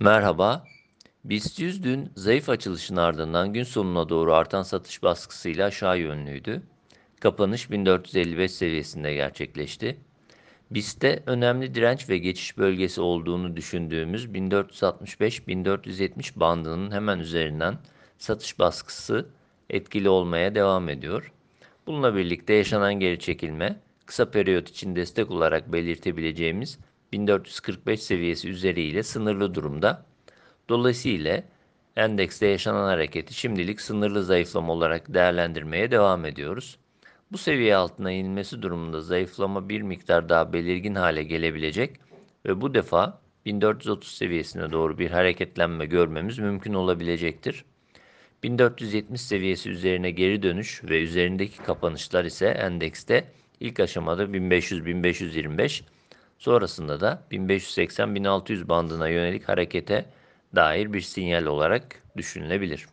Merhaba. BIST 100 dün zayıf açılışın ardından gün sonuna doğru artan satış baskısıyla aşağı yönlüydü. Kapanış 1455 seviyesinde gerçekleşti. BIST'te önemli direnç ve geçiş bölgesi olduğunu düşündüğümüz 1465-1470 bandının hemen üzerinden satış baskısı etkili olmaya devam ediyor. Bununla birlikte yaşanan geri çekilme kısa periyot için destek olarak belirtebileceğimiz 1445 seviyesi üzeriyle sınırlı durumda. Dolayısıyla endekste yaşanan hareketi şimdilik sınırlı zayıflama olarak değerlendirmeye devam ediyoruz. Bu seviye altına inilmesi durumunda zayıflama bir miktar daha belirgin hale gelebilecek ve bu defa 1430 seviyesine doğru bir hareketlenme görmemiz mümkün olabilecektir. 1470 seviyesi üzerine geri dönüş ve üzerindeki kapanışlar ise endekste ilk aşamada 1500-1525 sonrasında da 1580-1600 bandına yönelik harekete dair bir sinyal olarak düşünülebilir.